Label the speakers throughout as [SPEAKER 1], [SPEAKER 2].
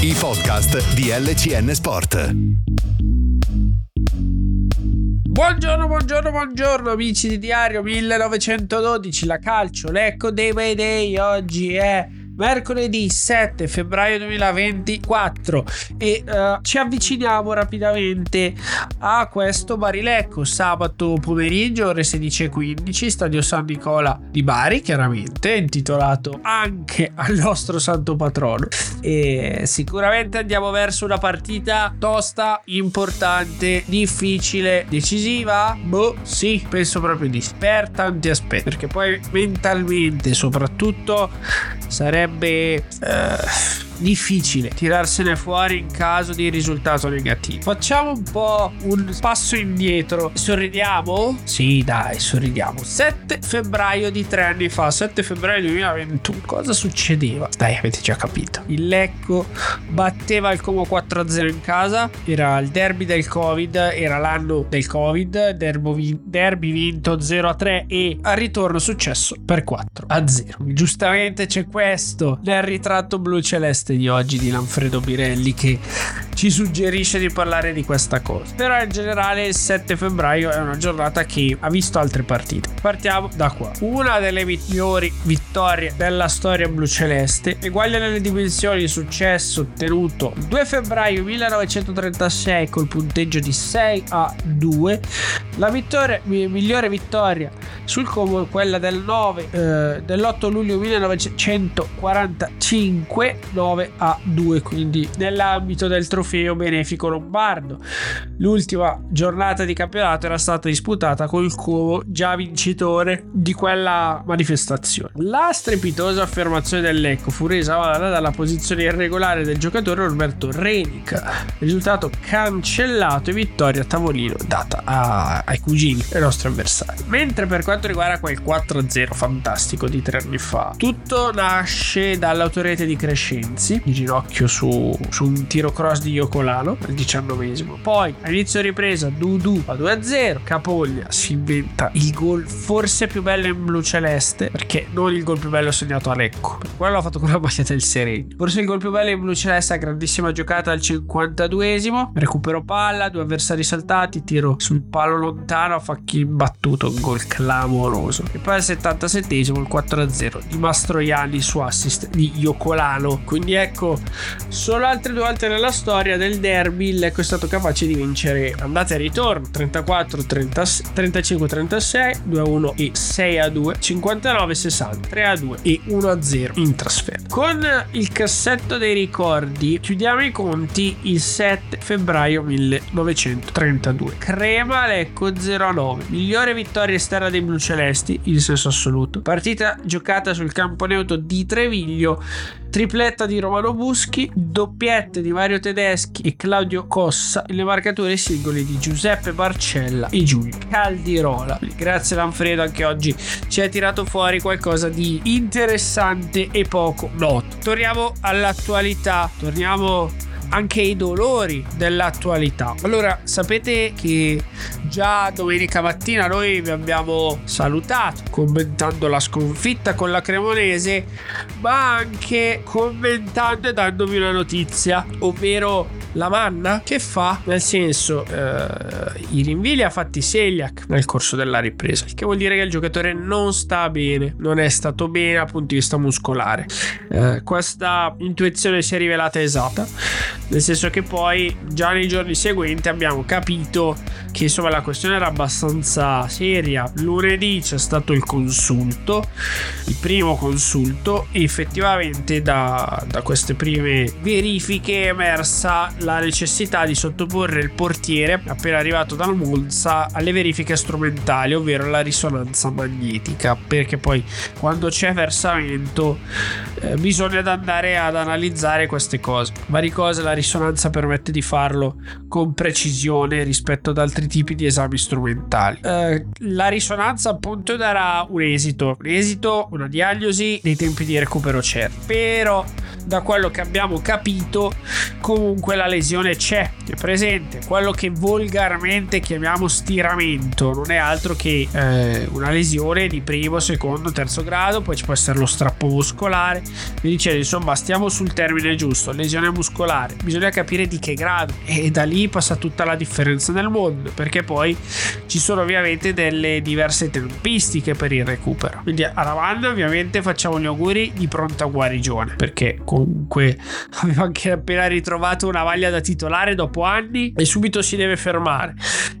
[SPEAKER 1] I podcast di LCN Sport.
[SPEAKER 2] Buongiorno, buongiorno, buongiorno amici di Diario 1912, la calcio, l'Ecco Day by Day, oggi è mercoledì 7 febbraio 2024 e uh, ci avviciniamo rapidamente a questo Barilecco sabato pomeriggio ore 16.15 stadio San Nicola di Bari chiaramente intitolato anche al nostro santo patrono. E sicuramente andiamo verso una partita tosta importante difficile decisiva? Boh sì penso proprio di sì. Per tanti aspetti perché poi mentalmente soprattutto sarebbe sarebbe eh, difficile tirarsene fuori in caso di risultato negativo. Facciamo un po' un passo indietro. Sorridiamo? Sì, dai, sorridiamo. 7 febbraio di tre anni fa, 7 febbraio 2021. Cosa succedeva? Dai, avete già capito. Il Lecco batteva il Como 4-0 in casa. Era il derby del Covid, era l'anno del Covid. Derby vinto 0-3 e al ritorno successo per 4-0. Giustamente c'è questo nel ritratto blu celeste di oggi di Lanfredo Birelli che ci suggerisce di parlare di questa cosa. Però in generale il 7 febbraio è una giornata che ha visto altre partite. Partiamo da qua. Una delle migliori vittorie della storia blu celeste, eguaglia nelle dimensioni il successo ottenuto il 2 febbraio 1936 col punteggio di 6 a 2. La vittoria, migliore vittoria sul Como quella del 9 eh, dell'8 luglio 1945 9 9 a 2, quindi nell'ambito del trofeo benefico lombardo. L'ultima giornata di campionato era stata disputata col Como già vincitore di quella manifestazione. La strepitosa affermazione del Lecco fu resa valida dalla posizione irregolare del giocatore Roberto Renic, risultato cancellato e vittoria a tavolino data a, ai cugini dei nostri avversari. Mentre per quanto riguarda quel 4-0 fantastico di tre anni fa, tutto nasce dall'autorete di Crescenzi di ginocchio su, su un tiro cross di Yocolano al diciannovesimo. Poi a inizio ripresa Dudu a 2-0. Capoglia si inventa il gol forse più bello in blu celeste perché non il gol più bello segnato a Lecco. Quello l'ha fatto con la maglia del Seregno. Forse il gol più bello in blu celeste, grandissima giocata al 52esimo. Recupero palla, due avversari saltati, tiro sul palo lontano a facchi battuto, un gol clamoroso. E poi al 77esimo il 4-0 di Mastroianni su assist di Yocolano. Quindi ecco, solo altre due volte nella storia del derby Lecco è stato capace di vincere. Andate e ritorno 34 35 36 2 1 e 6 a 2 59 60 3 a 2 e 1 a 0 in trasferta. Con il cassetto dei ricordi chiudiamo i conti il 7 febbraio 1932 Crema Lecco 0 a 9 migliore vittoria esterna dei blu celesti in senso assoluto. Partita giocata sul campo neutro di Treviglio tripletta di Romano Buschi, doppiette di Mario Tedeschi e Claudio Cossa e le marcature singoli di Giuseppe Barcella e Giulio Caldirola. Grazie Lanfredo, anche oggi ci hai tirato fuori qualcosa di interessante e poco noto. Torniamo all'attualità, torniamo anche i dolori dell'attualità. Allora, sapete che già domenica mattina noi vi abbiamo salutato commentando la sconfitta con la Cremonese, ma anche commentando e dandovi una notizia, ovvero la manna che fa, nel senso, eh, i rinvii li ha fatti Seliak nel corso della ripresa, il che vuol dire che il giocatore non sta bene, non è stato bene dal punto di vista muscolare. Eh, questa intuizione si è rivelata esatta, nel senso che poi già nei giorni seguenti abbiamo capito che insomma la questione era abbastanza seria. Lunedì c'è stato il consulto, il primo consulto, e effettivamente da, da queste prime verifiche è emersa la necessità di sottoporre il portiere appena arrivato dal Monza alle verifiche strumentali, ovvero la risonanza magnetica, perché poi quando c'è versamento eh, bisogna andare ad analizzare queste cose. Varie cose la risonanza permette di farlo con precisione rispetto ad altri tipi di esami strumentali. Eh, la risonanza appunto darà un esito, un esito, una diagnosi dei tempi di recupero certi, però da quello che abbiamo capito comunque la lesione c'è, è presente. Quello che volgarmente chiamiamo stiramento non è altro che eh, una lesione di primo, secondo, terzo grado, poi ci può essere lo strappo muscolare. Mi dice insomma stiamo sul termine giusto, lesione muscolare, bisogna capire di che grado e da lì passa tutta la differenza nel mondo perché poi ci sono ovviamente delle diverse tempistiche per il recupero. Quindi a Lavanda ovviamente facciamo gli auguri di pronta guarigione perché comunque aveva anche appena ritrovato una maglia da titolare dopo anni e subito si deve fermare.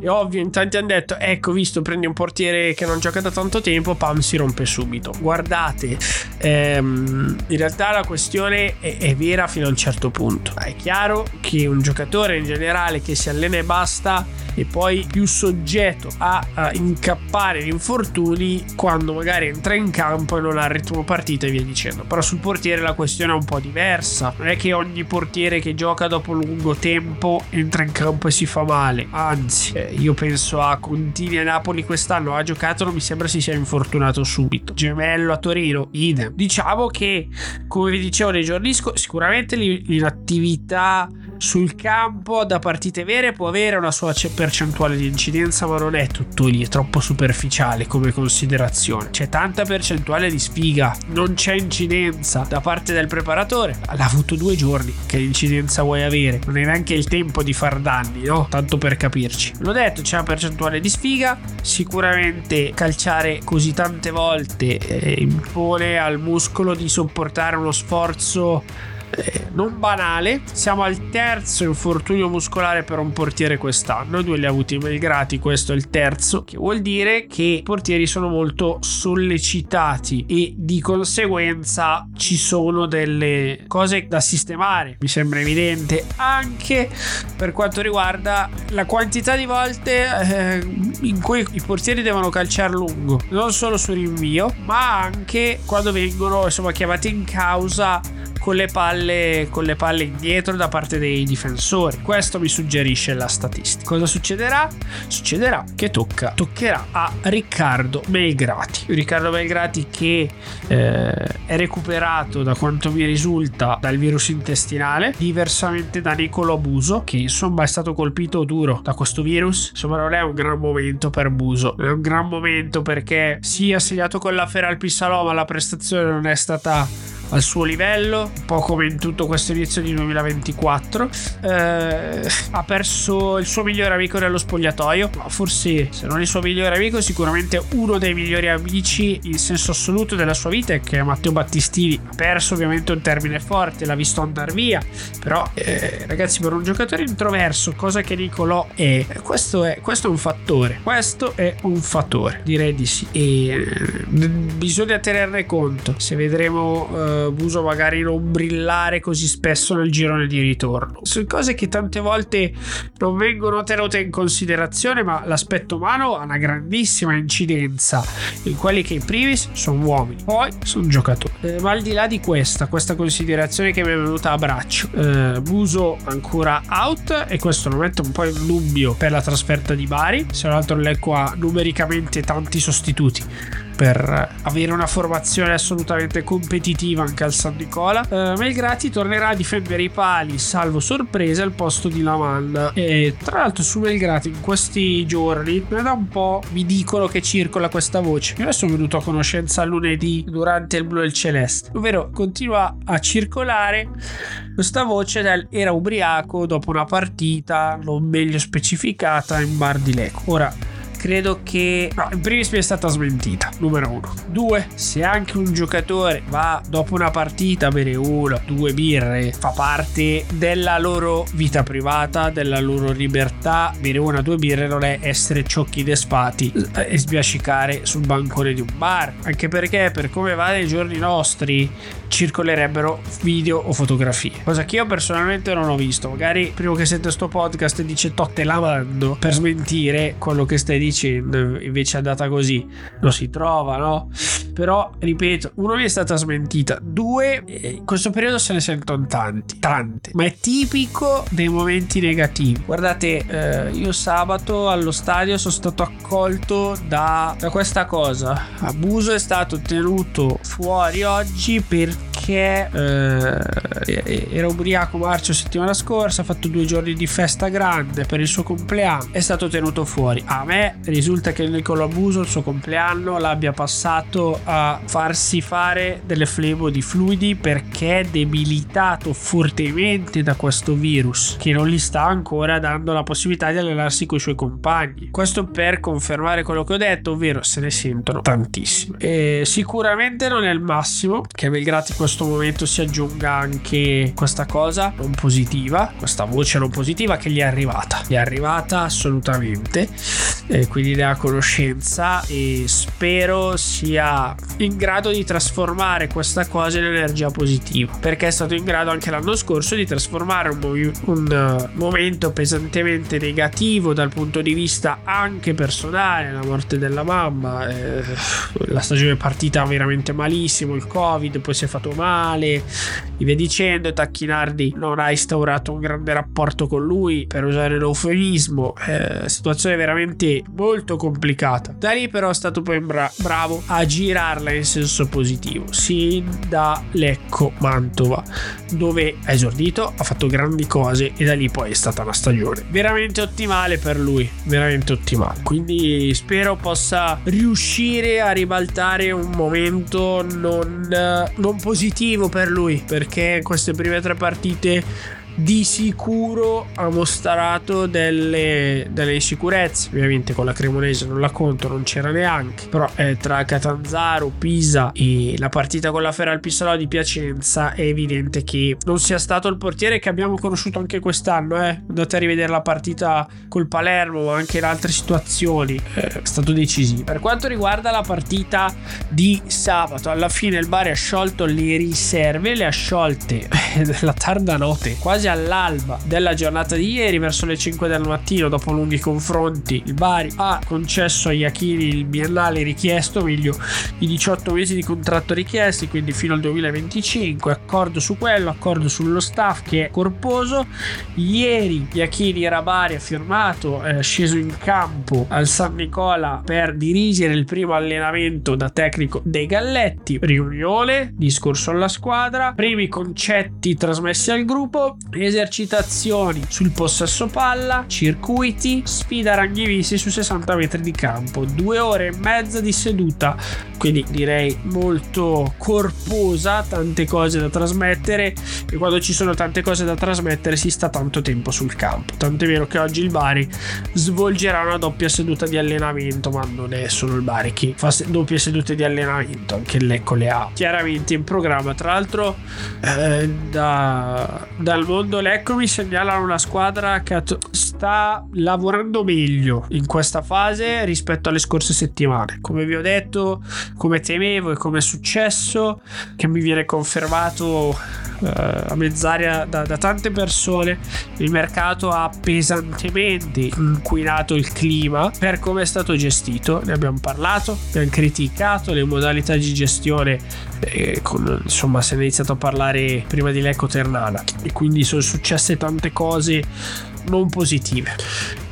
[SPEAKER 2] È ovvio, in tanti hanno detto ecco visto prendi un portiere che non gioca da tanto tempo, pam si rompe subito. Guardate, ehm, in realtà la questione è, è vera fino a un certo punto. È chiaro che un giocatore in generale che si allena e basta e poi più soggetto a, a incappare in infortuni quando magari entra in campo e non ha il ritmo partita e via dicendo. Però sul portiere la questione è un po' diversa. Non è che ogni portiere che gioca dopo lungo tempo entra in campo e si fa male. Anzi, eh, io penso a Contini a Napoli quest'anno ha giocato, non mi sembra si sia infortunato subito. Gemello a Torino, idem. Diciamo che, come vi dicevo nei giorni scorsi, sicuramente l'inattività sul campo da partite vere può avere una sua percentuale di incidenza, ma non è tutto lì, è troppo superficiale come considerazione. C'è tanta percentuale di sfiga, non c'è incidenza da parte del preparatore. L'ha avuto due giorni, che incidenza vuoi avere? Non è neanche il tempo di far danni, no? Tanto per capirci. L'ho detto, c'è una percentuale di sfiga, sicuramente calciare così tante volte eh, impone al muscolo di sopportare uno sforzo eh, non banale. Siamo al terzo infortunio muscolare per un portiere quest'anno. Due li ha avuti Melgrati, questo è il terzo, che vuol dire che i portieri sono molto sollecitati e di conseguenza ci sono delle cose da sistemare. Mi sembra evidente anche per quanto riguarda la quantità di volte eh, in cui i portieri devono calciare lungo, non solo sul rinvio, ma anche quando vengono insomma chiamati in causa con le palle, con le palle indietro da parte dei difensori. Questo mi suggerisce la statistica. Cosa succederà? Succederà che tocca, toccherà a Riccardo Melgrati. Riccardo Melgrati che eh, è recuperato da quanto mi risulta dal virus intestinale, diversamente da Nicolo Buso, che insomma è stato colpito duro da questo virus. Insomma, non è un gran momento per Buso, è un gran momento perché si è segnato con la Feral ma la prestazione non è stata al suo livello, un po' come in tutto questo inizio di 2024. Eh, ha perso il suo migliore amico nello spogliatoio, ma forse se non il suo migliore amico, sicuramente uno dei migliori amici in senso assoluto della sua vita, che è Matteo Battistini. Ha perso ovviamente un termine forte, l'ha visto andare via, però eh, ragazzi per un giocatore introverso, cosa che Nicolò è, questo è, questo è un fattore, questo è un fattore, direi di sì. E eh, bisogna tenerne conto, se vedremo... Eh, Buso magari non brillare così spesso nel girone di ritorno. Sono cose che tante volte non vengono tenute in considerazione, ma l'aspetto umano ha una grandissima incidenza in quelli che in primis sono uomini, poi sono giocatori. Eh, ma al di là di questa, questa considerazione che mi è venuta a braccio, eh, Buso ancora out e questo lo mette un po' in dubbio per la trasferta di Bari, se non altro Lecco ha numericamente tanti sostituti per avere una formazione assolutamente competitiva anche al San Nicola. Uh, Melgrati tornerà a difendere i pali, salvo sorpresa, al posto di Lamanna. E tra l'altro su Melgrati in questi giorni da un po' mi dicono che circola questa voce. Io adesso sono venuto a conoscenza lunedì durante il blu e il celeste, ovvero continua a circolare questa voce del era ubriaco dopo una partita non meglio specificata in bar di Lecco. Ora credo che no, in primis mi è stata smentita numero uno. Due se anche un giocatore va dopo una partita a bere una due birre fa parte della loro vita privata della loro libertà bere una due birre non è essere ciocchi despati e sbiascicare sul bancone di un bar. Anche perché per come va nei giorni nostri circolerebbero video o fotografie. Cosa che io personalmente non ho visto. Magari prima che sente sto podcast dice totte lavando per smentire quello che stai dicendo. Invece è andata così. Lo si trova no? Però ripeto uno mi è stata smentita. Due in questo periodo se ne sentono tanti tante. Ma è tipico dei momenti negativi. Guardate eh, io sabato allo stadio sono stato accolto da, da questa cosa. Abuso è stato tenuto fuori oggi perché perché eh, era ubriaco marcio settimana scorsa, ha fatto due giorni di festa grande per il suo compleanno, è stato tenuto fuori. A me risulta che Nicolo Abuso il suo compleanno l'abbia passato a farsi fare delle flebo di fluidi perché è debilitato fortemente da questo virus che non gli sta ancora dando la possibilità di allenarsi con i suoi compagni. Questo per confermare quello che ho detto, ovvero se ne sentono tantissimo. E sicuramente non è il massimo che a Belgrado in questo momento si aggiunga anche questa cosa non positiva, questa voce non positiva che gli è arrivata. Gli è arrivata assolutamente, e quindi ne ha conoscenza e spero sia in grado di trasformare questa cosa in energia positiva, perché è stato in grado anche l'anno scorso di trasformare un, movi- un uh, momento pesantemente negativo dal punto di vista anche personale, la morte della mamma, eh, la stagione è partita veramente malissimo, il covid, poi si è fatto male e via dicendo, Tacchinardi non ha instaurato un grande rapporto con lui, per usare l'eufemismo, eh, situazione veramente molto complicata. Da lì però è stato poi bra- bravo a girarla in senso positivo, sin da Lecco Mantova, dove ha esordito, ha fatto grandi cose e da lì poi è stata una stagione veramente ottimale per lui, veramente ottimale. Quindi spero possa riuscire a ribaltare un momento non, non positivo per lui, perché queste prime tre partite di sicuro ha mostrato delle, delle, insicurezze. Ovviamente con la Cremonese non la conto, non c'era neanche. Però eh, tra Catanzaro, Pisa e la partita con la Feral Pissalò di Piacenza è evidente che non sia stato il portiere che abbiamo conosciuto anche quest'anno. Eh. Andate a rivedere la partita col Palermo, ma anche in altre situazioni. Eh, è stato decisivo. Per quanto riguarda la partita di sabato, alla fine il Bari ha sciolto le riserve, le ha sciolte nella tarda notte, quasi quasi all'alba della giornata di ieri, verso le 5 del mattino, dopo lunghi confronti, il Bari ha concesso a Iachini il biennale richiesto, meglio i 18 mesi di contratto richiesti, quindi fino al 2025. Accordo su quello, accordo sullo staff che è corposo. Ieri Iachini era Bari, ha firmato, è sceso in campo al San Nicola per dirigere il primo allenamento da tecnico dei Galletti. Riunione, discorso alla squadra, primi concetti trasmessi al gruppo esercitazioni sul possesso palla, circuiti, sfida ranghivisti su 60 metri di campo, due ore e mezza di seduta, quindi direi molto corposa, tante cose da trasmettere e quando ci sono tante cose da trasmettere si sta tanto tempo sul campo. Tant'è vero che oggi il Bari svolgerà una doppia seduta di allenamento, ma non è solo il Bari che fa doppie sedute di allenamento, anche il Lecco le ha chiaramente in programma. Tra l'altro eh, da, dal mondo Lecco mi segnalano una squadra che sta lavorando meglio in questa fase rispetto alle scorse settimane. Come vi ho detto, come temevo e come è successo, che mi viene confermato a mezz'aria da, da, tante persone, il mercato ha pesantemente inquinato il clima per come è stato gestito. Ne abbiamo parlato, abbiamo criticato le modalità di gestione. Eh, con, insomma, si è iniziato a parlare prima di Lecco Ternana e quindi sono successe tante cose non positive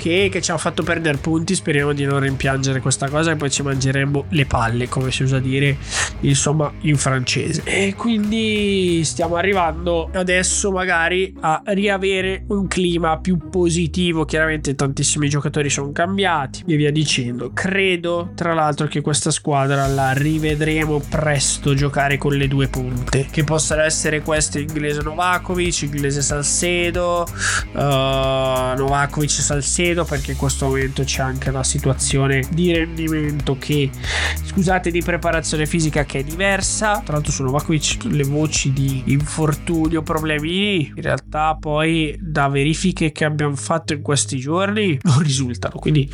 [SPEAKER 2] che, che, ci hanno fatto perdere punti. Speriamo di non rimpiangere questa cosa e poi ci mangeremo le palle, come si usa dire, insomma, in francese. E quindi stiamo arrivando adesso magari a riavere un clima più positivo. Chiaramente tantissimi giocatori sono cambiati e via dicendo. Credo, tra l'altro, che questa squadra la rivedremo presto giocare con le due punte, che possano essere queste inglese Novakovic, inglese Salcedo, uh, Novakovic Salcedo credo perché in questo momento c'è anche una situazione di rendimento che scusate di preparazione fisica che è diversa. Tra l'altro su Novakovic le voci di infortunio problemi in realtà poi da verifiche che abbiamo fatto in questi giorni non risultano. Quindi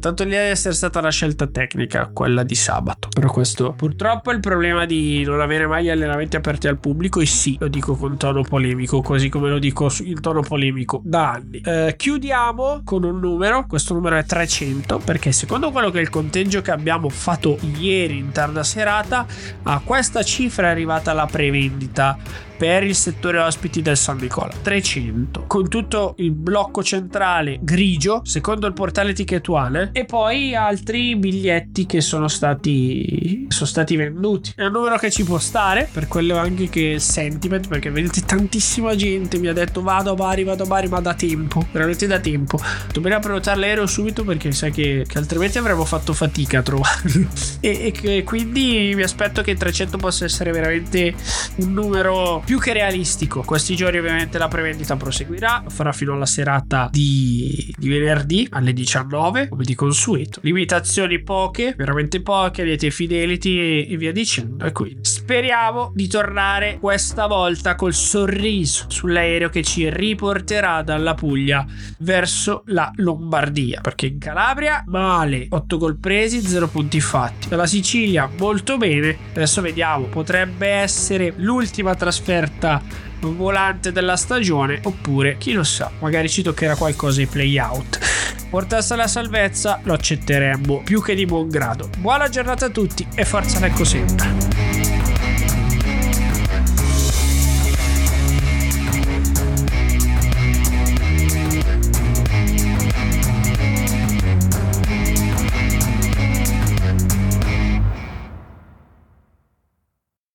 [SPEAKER 2] tanto lì è essere stata una scelta tecnica quella di sabato. Però questo purtroppo è il problema di non avere mai allenamenti aperti al pubblico e sì lo dico con tono polemico così come lo dico in tono polemico da anni. Eh, chiudiamo con un numero, questo numero è 300 perché secondo quello che è il conteggio che abbiamo fatto ieri in tarda serata, a questa cifra è arrivata la prevendita per il settore ospiti del San Nicola. 300 con tutto il blocco centrale grigio secondo il portale ticketuale e poi altri biglietti che sono stati sono stati venduti. È un numero che ci può stare per quello anche che sentiment perché vedete tantissima gente mi ha detto vado a Bari vado a Bari ma da tempo veramente da tempo. Dobbiamo prenotare l'aereo subito perché sai che, che altrimenti avremmo fatto fatica a trovarlo. E, e quindi mi aspetto che 300 possa essere veramente un numero più che realistico. Questi giorni ovviamente la prevendita proseguirà. Farà fino alla serata di, di venerdì alle 19 come di consueto. Limitazioni poche veramente poche lieti fidelity e, e via dicendo. E quindi speriamo di tornare questa volta col sorriso sull'aereo che ci riporterà dalla Puglia verso la Lombardia. Perché in Calabria male. 8 gol presi 0 punti fatti. Dalla Sicilia molto bene. Adesso vediamo. Potrebbe essere l'ultima trasferta volante della stagione oppure chi lo sa magari ci toccherà qualcosa ai playout. Portasse la salvezza lo accetteremmo più che di buon grado. Buona giornata a tutti e forza Lecco sempre